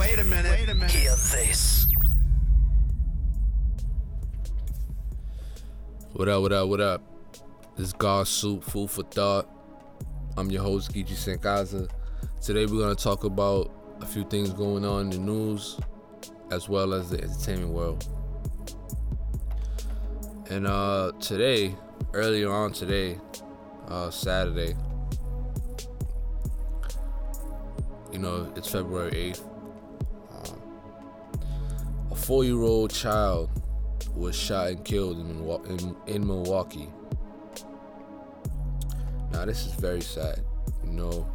Wait a minute. Wait a minute. Hear this. What up, what up, what up? This is God Soup, Food for Thought. I'm your host, Gigi Senkaza. Today we're going to talk about a few things going on in the news as well as the entertainment world. And uh, today, earlier on today, uh, Saturday, you know, it's February 8th. Four year old child was shot and killed in, in, in Milwaukee. Now this is very sad. You know,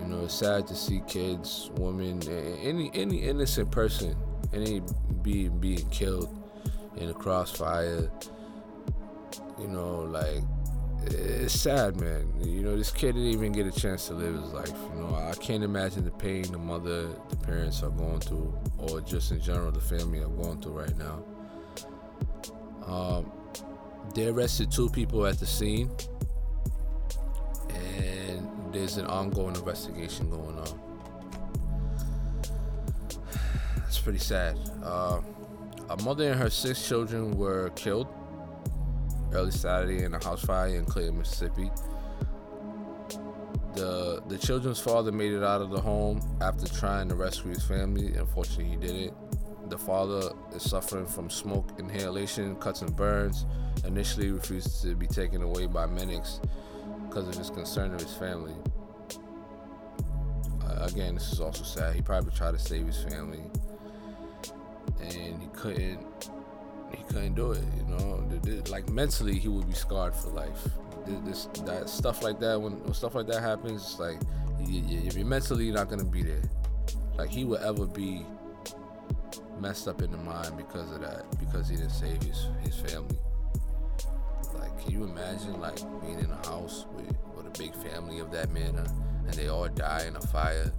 you know, it's sad to see kids, women, any any innocent person, any being being killed in a crossfire. You know, like it's sad, man. You know, this kid didn't even get a chance to live his life. You know, I can't imagine the pain the mother, the parents are going through, or just in general the family are going through right now. Um, they arrested two people at the scene, and there's an ongoing investigation going on. It's pretty sad. Uh, a mother and her six children were killed early Saturday in a house fire in Clayton, Mississippi. The the children's father made it out of the home after trying to rescue his family. Unfortunately, he didn't. The father is suffering from smoke inhalation, cuts and burns. Initially, refused to be taken away by medics because of his concern of his family. Uh, again, this is also sad. He probably tried to save his family, and he couldn't. He couldn't do it. You know, like mentally, he would be scarred for life. This, that stuff like that, when, when stuff like that happens, it's like you, you're mentally not gonna be there. Like he would ever be messed up in the mind because of that, because he didn't save his, his family. Like, can you imagine like being in a house with, with a big family of that manner uh, and they all die in a fire?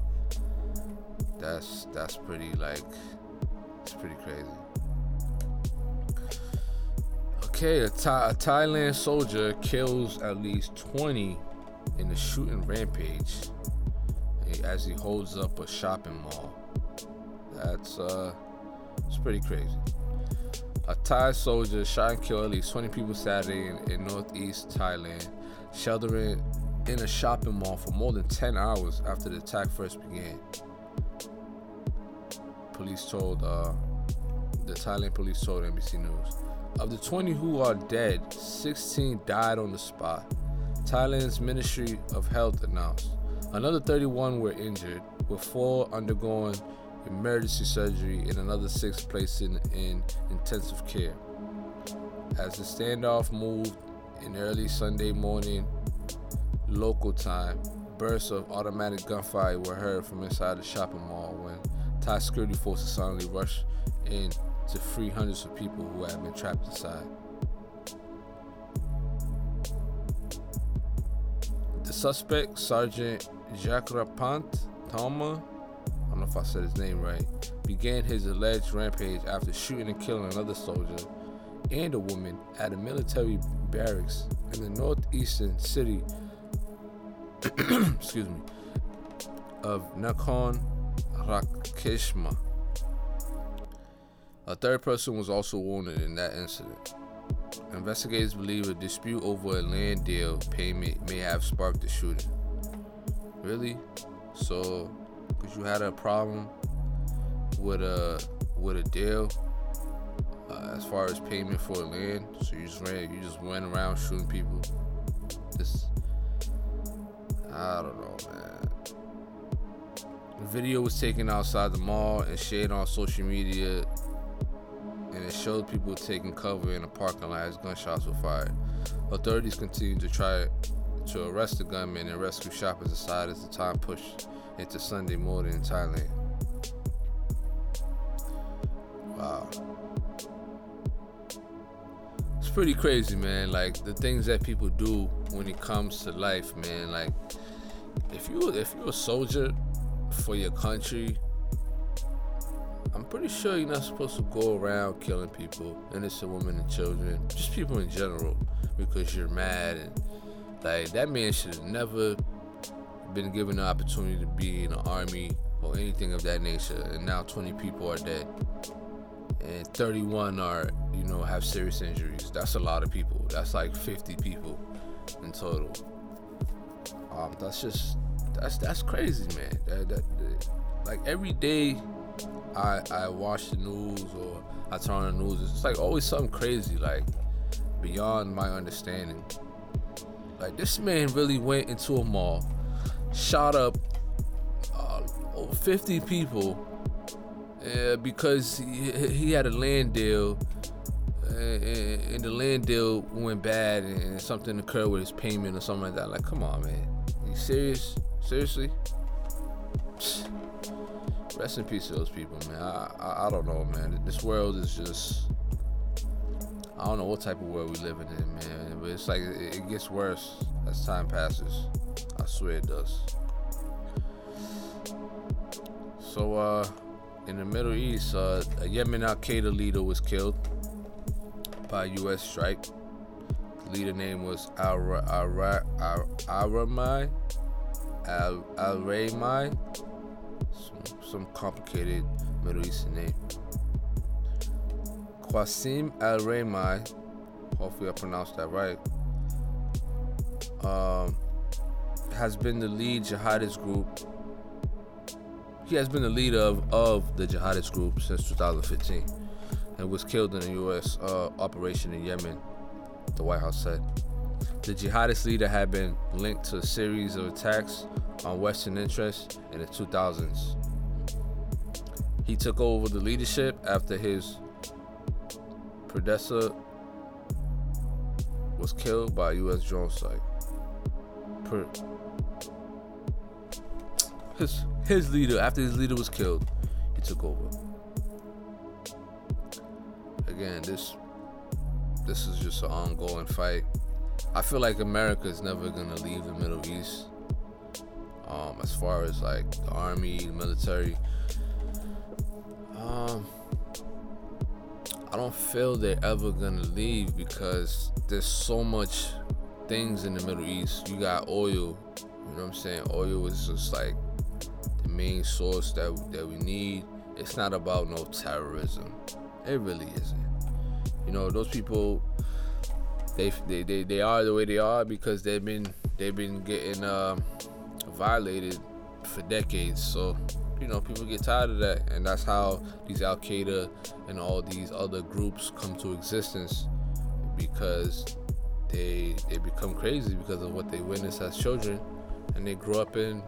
That's that's pretty like it's pretty crazy. Okay, a, Tha- a Thailand soldier kills at least 20 in a shooting rampage as he holds up a shopping mall. That's uh it's pretty crazy. A Thai soldier shot and killed at least 20 people Saturday in, in northeast Thailand, sheltering in a shopping mall for more than 10 hours after the attack first began. Police told, uh, the Thailand police told NBC News. Of the 20 who are dead, 16 died on the spot. Thailand's Ministry of Health announced. Another 31 were injured, with four undergoing emergency surgery and another six placed in, in intensive care. As the standoff moved in early Sunday morning local time, bursts of automatic gunfire were heard from inside the shopping mall when Thai security forces suddenly rushed in to free hundreds of people who had been trapped inside. The suspect, Sergeant Jakrapanth Thomma, I don't know if I said his name right, began his alleged rampage after shooting and killing another soldier and a woman at a military barracks in the northeastern city excuse me of Nakhon Rakeshma. A third person was also wounded in that incident. Investigators believe a dispute over a land deal payment may have sparked the shooting. Really? So, because you had a problem with a with a deal uh, as far as payment for land, so you just ran you just went around shooting people. This I don't know, man. The video was taken outside the mall and shared on social media and it showed people taking cover in a parking lot as gunshots were fired. Authorities continued to try to arrest the gunman and rescue shoppers aside as the time pushed into Sunday morning in Thailand. Wow. It's pretty crazy, man. Like the things that people do when it comes to life, man. Like if you if you're a soldier for your country, I'm pretty sure you're not supposed to go around killing people, innocent women and children, just people in general, because you're mad and like that man should have never been given the opportunity to be in the army or anything of that nature. And now 20 people are dead, and 31 are you know have serious injuries. That's a lot of people. That's like 50 people in total. Um, that's just that's that's crazy, man. That, that, that, like every day, I I watch the news or I turn on the news. It's like always something crazy, like beyond my understanding. Like this man really went into a mall, shot up uh, 50 people uh, because he, he had a land deal and, the land deal went bad and something occurred with his payment or something like that. Like, come on, man. You serious? Seriously? Rest in peace to those people, man. I, I, I don't know, man. This world is just. I don't know what type of world we living in, man. But it's like it, it gets worse as time passes. I swear it does. So, uh, in the Middle East, uh, a Yemen Al Qaeda leader was killed by U.S. strike. The leader name was Al Al Al Raymai. Some, some complicated Middle Eastern name. Qasim Al Raymai. Hopefully, I pronounced that right. Um, has been the lead jihadist group. He has been the leader of, of the jihadist group since 2015 and was killed in a U.S. Uh, operation in Yemen, the White House said. The jihadist leader had been linked to a series of attacks on Western interests in the 2000s. He took over the leadership after his predecessor was killed by a U.S. drone strike. Per- his his leader, after his leader was killed, he took over again, this this is just an ongoing fight. I feel like America is never gonna leave the Middle East. Um, as far as like the army, the military, um, I don't feel they're ever gonna leave because there's so much things in the Middle East. You got oil, you know what I'm saying? Oil is just like the main source that that we need. It's not about no terrorism. It really isn't. You know, those people they they, they, they are the way they are because they've been they've been getting uh, violated for decades. So you know, people get tired of that, and that's how these Al Qaeda and all these other groups come to existence because they they become crazy because of what they witness as children, and they grow up in,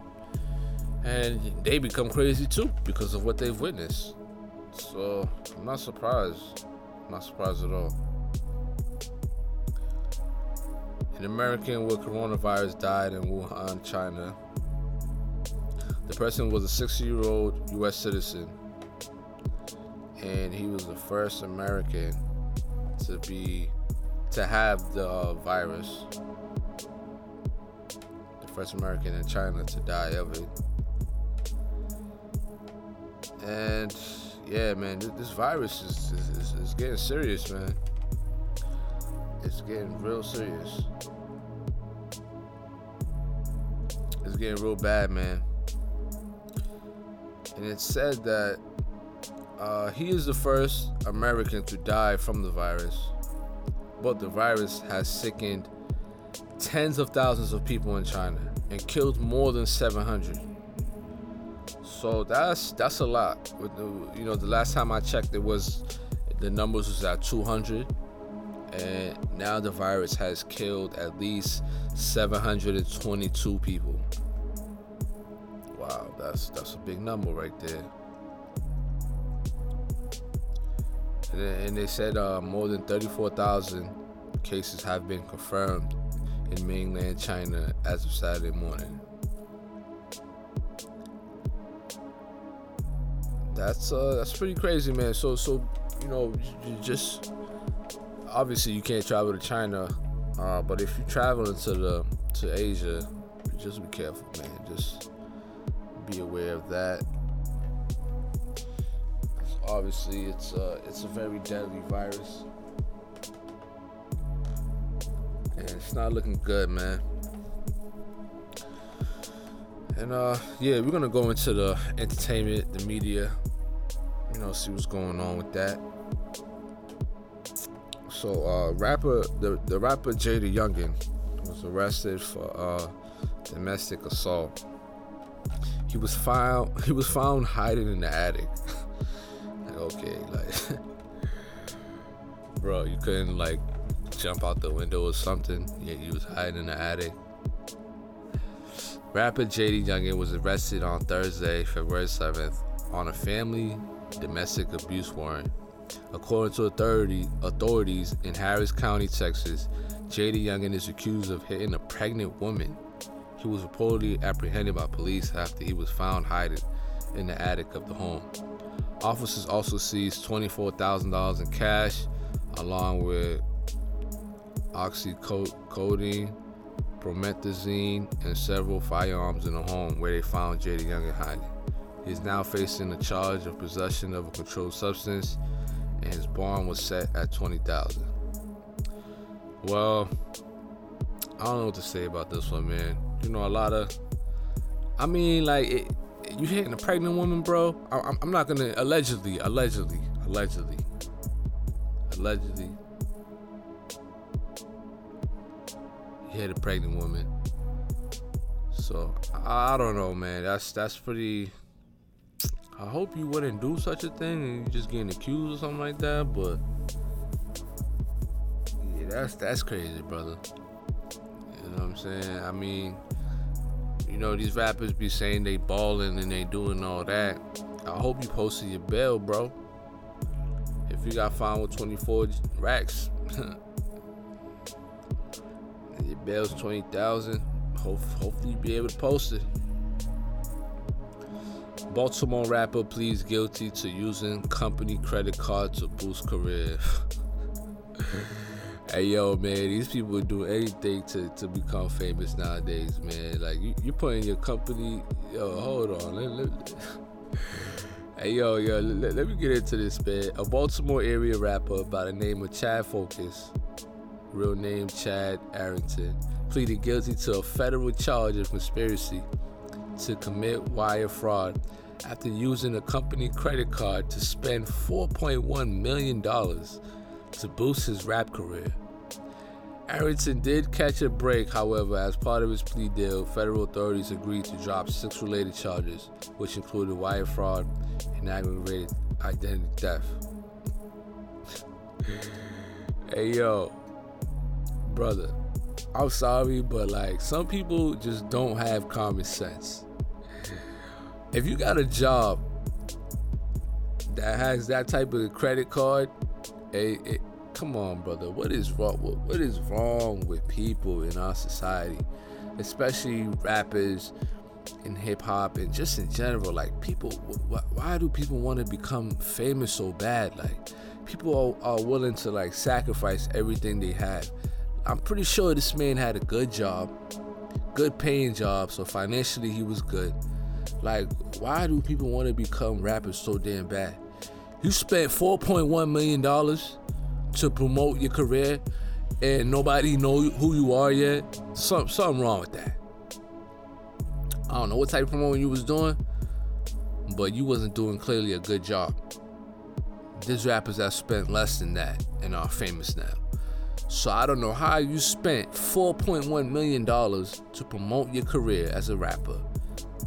and they become crazy too because of what they've witnessed. So I'm not surprised. Not surprised at all. An American with coronavirus died in Wuhan, China. The person was a 60 year old U.S. citizen, and he was the first American to be to have the uh, virus. The first American in China to die of it. And yeah, man, this virus is, is, is, getting serious, man. It's getting real serious. It's getting real bad, man. And it said that uh, he is the first American to die from the virus, but the virus has sickened tens of thousands of people in China and killed more than 700. So that's that's a lot. You know, the last time I checked, it was the numbers was at 200, and now the virus has killed at least 722 people. Wow, that's that's a big number right there. And, they said uh, more than 34,000 cases have been confirmed in mainland China as of Saturday morning. that's uh that's pretty crazy, man. So so you know just obviously you can't travel to China, uh, but if you're traveling to the to Asia, just be careful, man. Just be aware of that. Obviously, it's uh it's a very deadly virus, and it's not looking good, man. And uh, yeah, we're gonna go into the entertainment, the media, you know, see what's going on with that. So, uh, rapper, the the rapper JayDaYoungan was arrested for uh, domestic assault. He was found he was found hiding in the attic. like, okay, like, bro, you couldn't like jump out the window or something. Yeah, he was hiding in the attic. Rapper JayDaYoungan was arrested on Thursday, February 7th, on a family domestic abuse warrant. According to authority, authorities in Harris County, Texas, JayDaYoungan is accused of hitting a pregnant woman. He was reportedly apprehended by police after he was found hiding in the attic of the home. Officers also seized $24,000 in cash, along with oxycodone, promethazine, and several firearms in the home where they found JayDaYoungan hiding. He is now facing a charge of possession of a controlled substance, and his bond was set at 20000 Well, I don't know what to say about this one, man. You know, a lot of, I mean, like, it, you hitting a pregnant woman, bro. I, I'm not gonna allegedly, allegedly, allegedly, allegedly. You hit a pregnant woman. So I don't know, man. That's that's pretty. I hope you wouldn't do such a thing and you just getting accused or something like that. But yeah, that's that's crazy, brother. You know what I'm saying? I mean, you know these rappers be saying they balling and they doing all that. I hope you posted your bail, bro. If you got found with 24 racks, your bail's 20,000. Hope, hopefully you be able to post it. Baltimore rapper pleads guilty to using company credit card to boost career. hey yo, man, these people do anything to, to become famous nowadays, man. Like you, you're putting your company. Yo, hold on. Let, let, hey yo, yo, let, let me get into this, man. A Baltimore area rapper by the name of Chad Focus, real name Chad Arrington, pleaded guilty to a federal charge of conspiracy to commit wire fraud after using a company credit card to spend $4.1 million to boost his rap career. Arrington did catch a break, however, as part of his plea deal, federal authorities agreed to drop six related charges, which included wire fraud and aggravated identity theft. hey yo, brother, I'm sorry, but like some people just don't have common sense if you got a job that has that type of credit card, it, it, come on, brother. What is wrong? What, what is wrong with people in our society, especially rappers and hip hop and just in general? Like people, wh- why do people want to become famous so bad? Like people are, are willing to like sacrifice everything they have. I'm pretty sure this man had a good job, good paying job, so financially he was good like, why do people want to become rappers so damn bad? You spent $4.1 million to promote your career and nobody know who you are yet. Some, something wrong with that. I don't know what type of promoting you was doing, but you wasn't doing clearly a good job. There's rappers that spent less than that and are famous now. So I don't know how you spent $4.1 million to promote your career as a rapper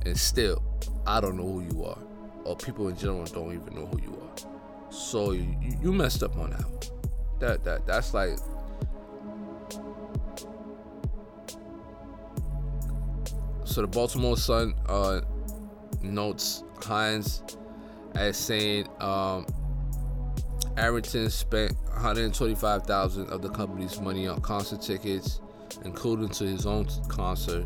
and still I don't know who you are, or people in general don't even know who you are. So you, you messed up on that. That that that's like. So the Baltimore Sun uh, notes Hines as saying um, Arrington spent 125,000 of the company's money on concert tickets, including to his own concert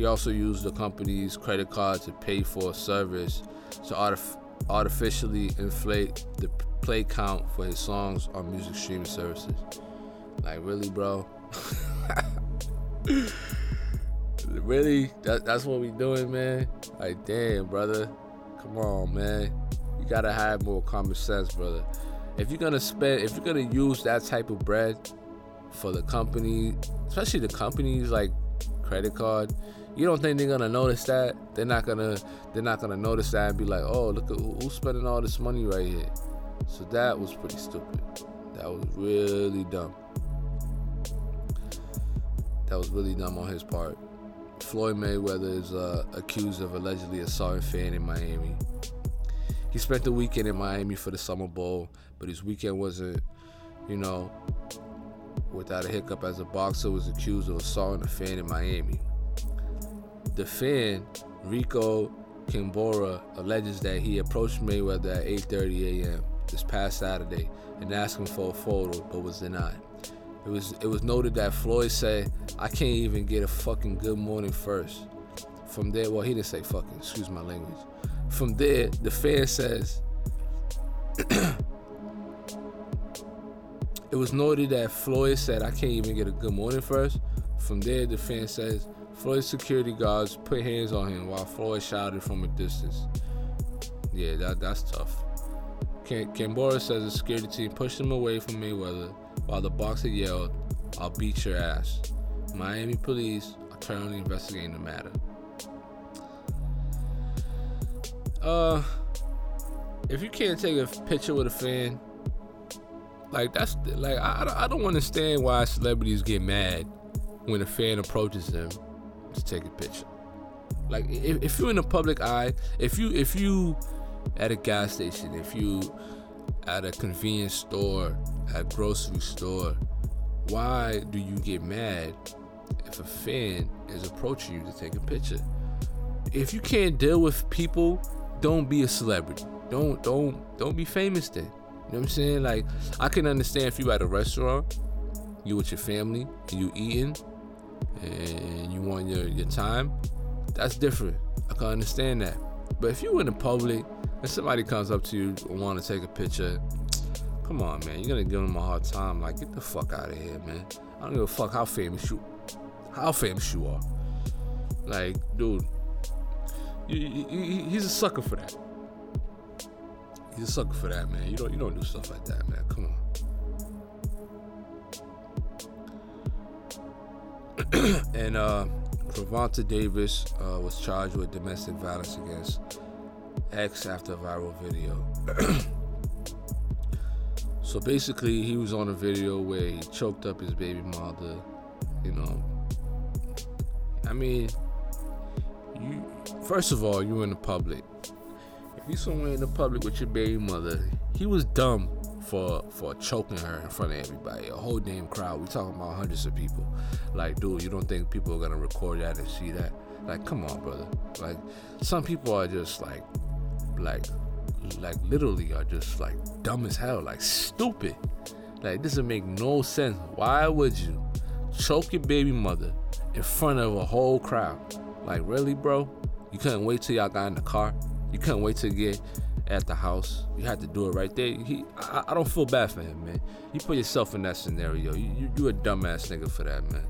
he also used the company's credit card to pay for a service to artif- artificially inflate the play count for his songs on music streaming services. Like, really, bro? really? That, that's what we doing, man? Like, damn, brother. Come on, man. You gotta have more common sense, brother. If you're gonna spend, if you're gonna use that type of bread for the company, especially the company's like credit card, You don't think they're gonna notice that? They're not gonna. They're not gonna notice that and be like, "Oh, look at who's spending all this money right here." So that was pretty stupid. That was really dumb. That was really dumb on his part. Floyd Mayweather is uh, accused of allegedly assaulting a fan in Miami. He spent the weekend in Miami for the Super Bowl, but his weekend wasn't, you know, without a hiccup as a boxer was accused of assaulting a fan in Miami. The fan, Rico Kimbora, alleges that he approached Mayweather at 8:30 a.m. this past Saturday and asked him for a photo, but was denied. It was it was noted that Floyd said, "I can't even get a fucking good morning first. From there, well, he didn't say fucking. Excuse my language. From there, the fan says. it was noted that Floyd said, "I can't even get a good morning first. From there, the fan says Floyd's security guards put hands on him while Floyd shouted from a distance. Yeah, that that's tough. Kimbora says the security team pushed him away from Mayweather while the boxer yelled, I'll beat your ass. Miami police are currently investigating the matter. Uh, if you can't take a picture with a fan, like that's like I, I don't understand why celebrities get mad when a fan approaches them to take a picture. Like if, if you're in the public eye, if you if you at a gas station, if you at a convenience store, at grocery store, why do you get mad if a fan is approaching you to take a picture? If you can't deal with people, don't be a celebrity. Don't don't don't be famous then. You know what I'm saying? Like I can understand if you at a restaurant, you with your family, and you eating, and you want your, your time, that's different. I can understand that. But if you in the public and somebody comes up to you and want to take a picture, come on, man, you're gonna give them a hard time. Like, get the fuck out of here, man. I don't give a fuck how famous you, how famous you are. Like, dude, you, you, he's a sucker for that. He's a sucker for that, man. You don't, you don't do stuff like that, man. Come on. and uh, Gervonta Davis uh, was charged with domestic violence against X after a viral video. so basically, he was on a video where he choked up his baby mother. You know, I mean, you first of all, you're in the public. If you're somewhere in the public with your baby mother, he was dumb for for choking her in front of everybody, a whole damn crowd. We talking about hundreds of people. Like, dude, you don't think people are gonna record that and see that? Like, come on, brother. Like, some people are just like, like, like literally are just like dumb as hell, like stupid. Like, this doesn't make no sense. Why would you choke your baby mother in front of a whole crowd? Like, really, bro? You couldn't wait till y'all got in the car. You couldn't wait to get at the house. You had to do it right there. He, I, I don't feel bad for him, man. You put yourself in that scenario. You, you, you a dumbass nigga for that, man.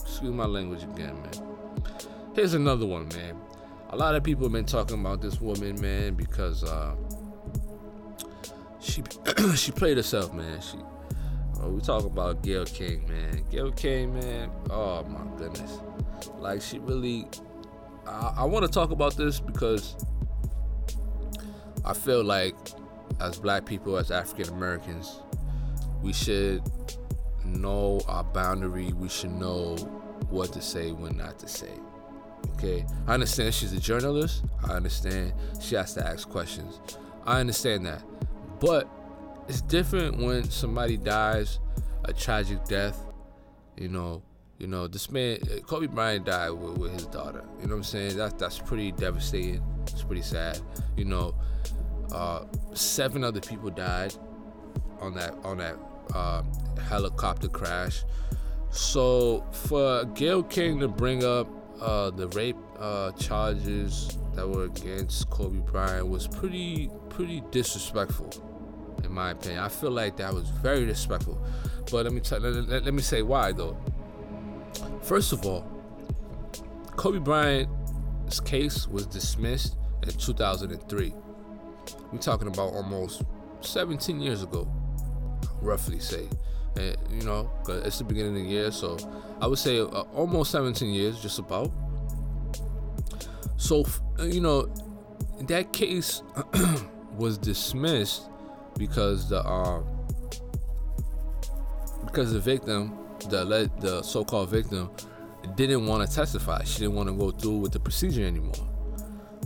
Excuse my language again, man. Here's another one, man. A lot of people have been talking about this woman, man, because uh, she she played herself, man. She uh, we talk about Gayle King, man. Gayle King, man. Oh my goodness. Like she really. I, I want to talk about this because I feel like as black people, as African Americans, we should know our boundary. We should know what to say, when not to say. Okay, I understand she's a journalist. I understand she has to ask questions. I understand that, but it's different when somebody dies a tragic death. You know, you know this man, Kobe Bryant died with, with his daughter. You know what I'm saying? That's that's pretty devastating. It's pretty sad. You know, uh, seven other people died on that on that uh, helicopter crash. So for Gayle King to bring up uh, the rape uh, charges that were against Kobe Bryant was pretty pretty disrespectful, in my opinion. I feel like that was very disrespectful. But let me tell, let, let, let me say why though. First of all, Kobe Bryant's case was dismissed in 2003. We're talking about almost 17 years ago, roughly say. And, you know, it's the beginning of the year, so I would say uh, almost 17 years, just about. So you know, that case was dismissed because the um because the victim, the the so-called victim, didn't want to testify. She didn't want to go through with the procedure anymore.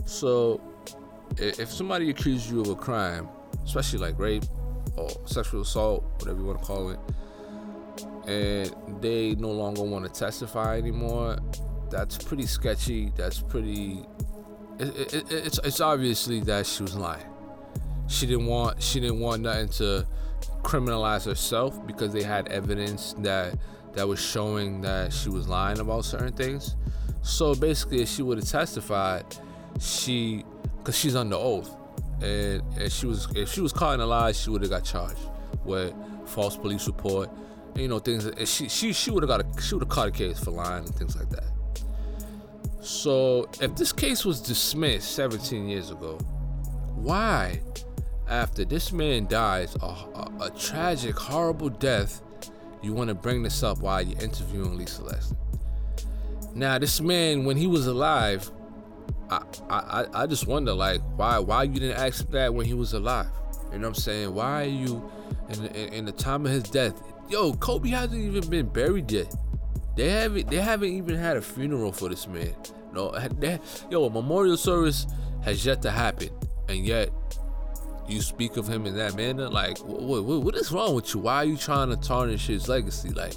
So, if somebody accuses you of a crime, especially like rape or sexual assault, whatever you want to call it, and they no longer want to testify anymore, that's pretty sketchy. That's pretty. It, it, it's it's obviously that she was lying. She didn't want she didn't want nothing to criminalize herself because they had evidence that that was showing that she was lying about certain things. So basically, if she would have testified, she because she's under oath, and, and she was if she was caught in a lie, she would have got charged with false police report, and, you know things. And she she she would have got a she would have caught a case for lying and things like that. So if this case was dismissed 17 years ago, why after this man dies a, a, a tragic, horrible death, you want to bring this up while you're interviewing Lisa Leslie. Now, this man, when he was alive, I, I, I just wonder, like, why why you didn't ask that when he was alive? You know what I'm saying? Why are you, in, in, in the time of his death, yo, Kobe hasn't even been buried yet. They haven't they haven't even had a funeral for this man. No, they, yo, a memorial service has yet to happen, and yet you speak of him in that manner, like what, what, what is wrong with you? Why are you trying to tarnish his legacy? Like,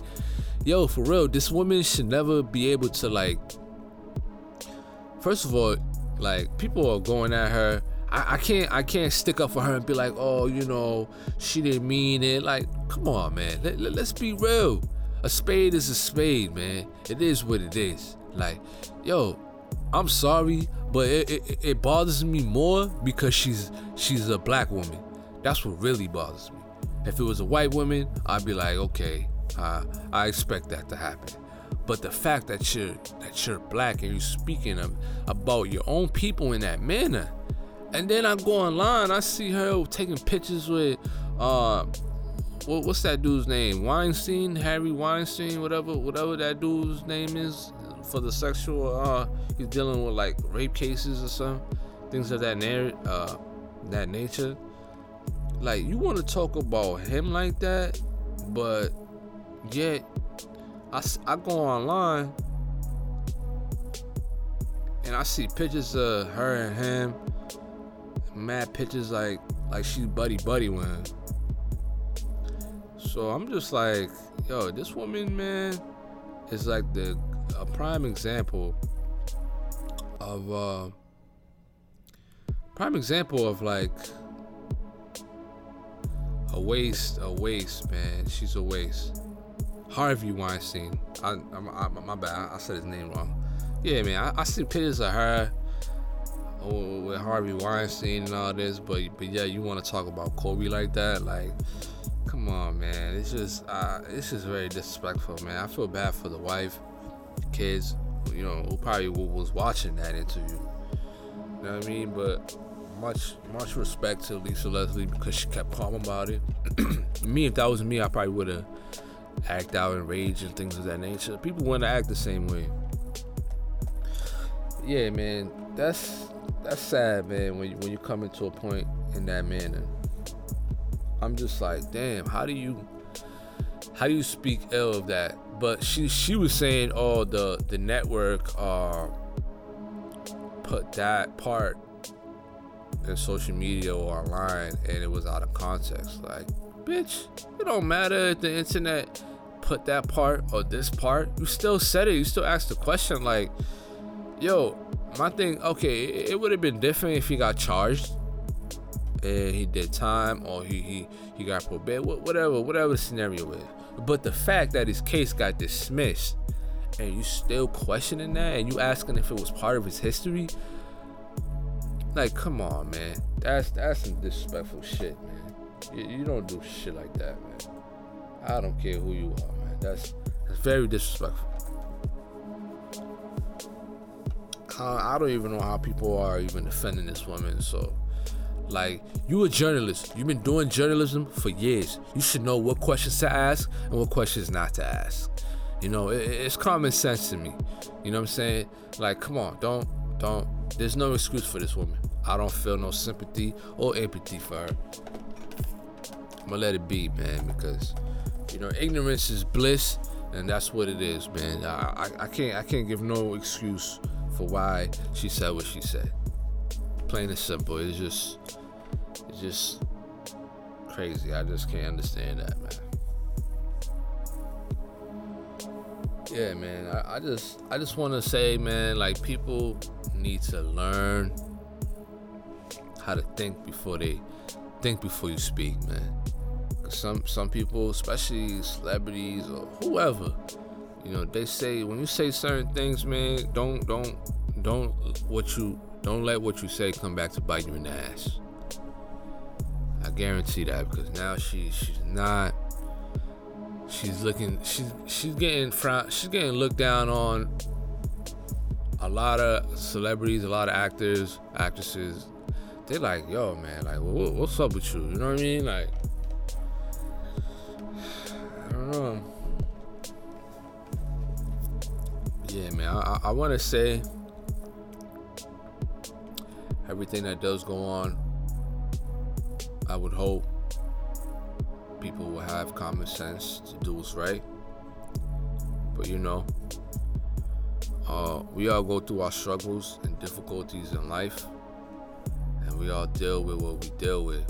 yo, for real, this woman should never be able to like. First of all, like people are going at her. I, I can't I can't stick up for her and be like, oh, you know, she didn't mean it. Like, come on, man. Let, let, let's be real. A spade is a spade, man. It is what it is. Like, yo, I'm sorry, but it, it, it, bothers me more because she's she's a black woman. That's what really bothers me. If it was a white woman, I'd be like, okay, uh, I expect that to happen. But the fact that you're that you're black and you're speaking of, about your own people in that manner, and then I go online, I see her taking pictures with uh, what, what's that dude's name? Weinstein, Harry Weinstein, whatever, whatever that dude's name is for the sexual. Uh, he's dealing with like rape cases or some things of that na- uh, that nature. Like you want to talk about him like that, but yet I, I go online and I see pictures of her and him, mad pictures like like she's buddy buddy him. So I'm just like, yo, this woman, man, is like the a prime example of uh prime example of like a waste, a waste, man. She's a waste. Harvey Weinstein. I, I, I my bad. I said his name wrong. Yeah, man. I, I see pictures of her with Harvey Weinstein and all this, but but yeah, you want to talk about Kobe like that? Like, come on, man. It's just uh, it's just very disrespectful, man. I feel bad for the wife kids, you know, who probably was watching that interview. You know what I mean? But much much respect to Lisa Leslie because she kept calm about it. me, if that was me, I probably would have act out in rage and things of that nature. People want to act the same way. Yeah, man, that's that's sad, man. When you, when you come into a point in that manner, I'm just like, damn, how do you how do you speak ill of that but she she was saying, oh, the the network uh, put that part in social media or online, and it was out of context. Like, bitch, it don't matter if the internet put that part or this part. You still said it. You still asked the question. Like, yo, my thing. Okay, it, it would have been different if he got charged and he did time or he he, he got probation, whatever whatever the scenario is. But the fact that his case got dismissed and you still questioning that and you asking if it was part of his history, like come on, man. That's that's some disrespectful shit, man. You, you don't do shit like that, man. I don't care who you are. That's that's very disrespectful. I don't even know how people are even defending this woman. So like, you a journalist. You've been doing journalism for years. You should know what questions to ask and what questions not to ask. You know, it, it's common sense to me. You know what I'm saying? Like, come on, don't don't. There's no excuse for this woman. I don't feel no sympathy or empathy for her. I'm gonna let it be, man, because you know ignorance is bliss, and that's what it is, man. I, I, I can't I can't give no excuse for why she said what she said. Plain and simple. It's just it's just crazy. I just can't understand that, man. Yeah, man. I, I just I just want to say, man, like people need to learn how to think before they think before you speak, man. Some some people, especially celebrities or whoever, you know, they say when you say certain things, man, don't don't don't what you don't let what you say come back to bite you in the ass. I guarantee that because now she she's not she's looking she's she's getting frown she's getting looked down on. A lot of celebrities a lot of actors actresses they like yo man like what, what's up with you? You know what i mean? Like i yeah man i, I want to say everything that does go on i would hope people will have common sense to do what's right. But you know, uh, we all go through our struggles and difficulties in life, and we all deal with what we deal with.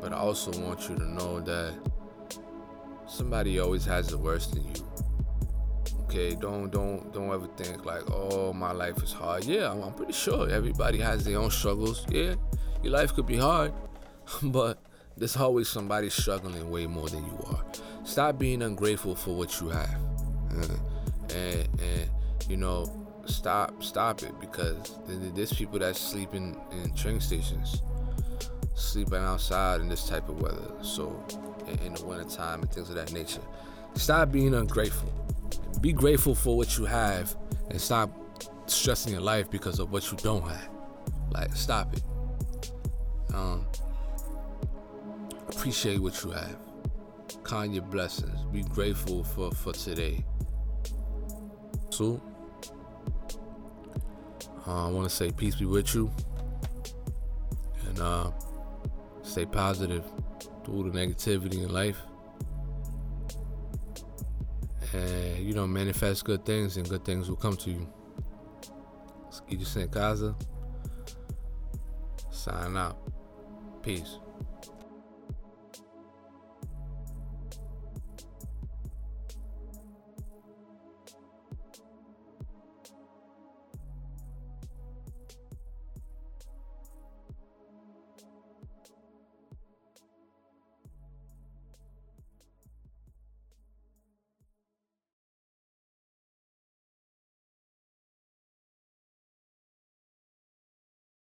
But I also want you to know that somebody always has it worse than you. Okay, don't don't don't ever think like, oh, my life is hard. Yeah, I'm, I'm pretty sure everybody has their own struggles. Yeah, your life could be hard, but there's always somebody struggling way more than you are. Stop being ungrateful for what you have. Uh, and, and you know, stop stop it because there's people that sleeping in train stations, sleeping outside in this type of weather. So in, the wintertime and things of that nature. Stop being ungrateful. Be grateful for what you have and stop stressing your life because of what you don't have. Like stop it. Um, appreciate what you have. Count your blessings. Be grateful for, for today. So, uh, I want to say peace be with you. And uh, stay positive through the negativity in life. And, you know, manifest good things and good things will come to you. Ski Casa. Sign out. Peace.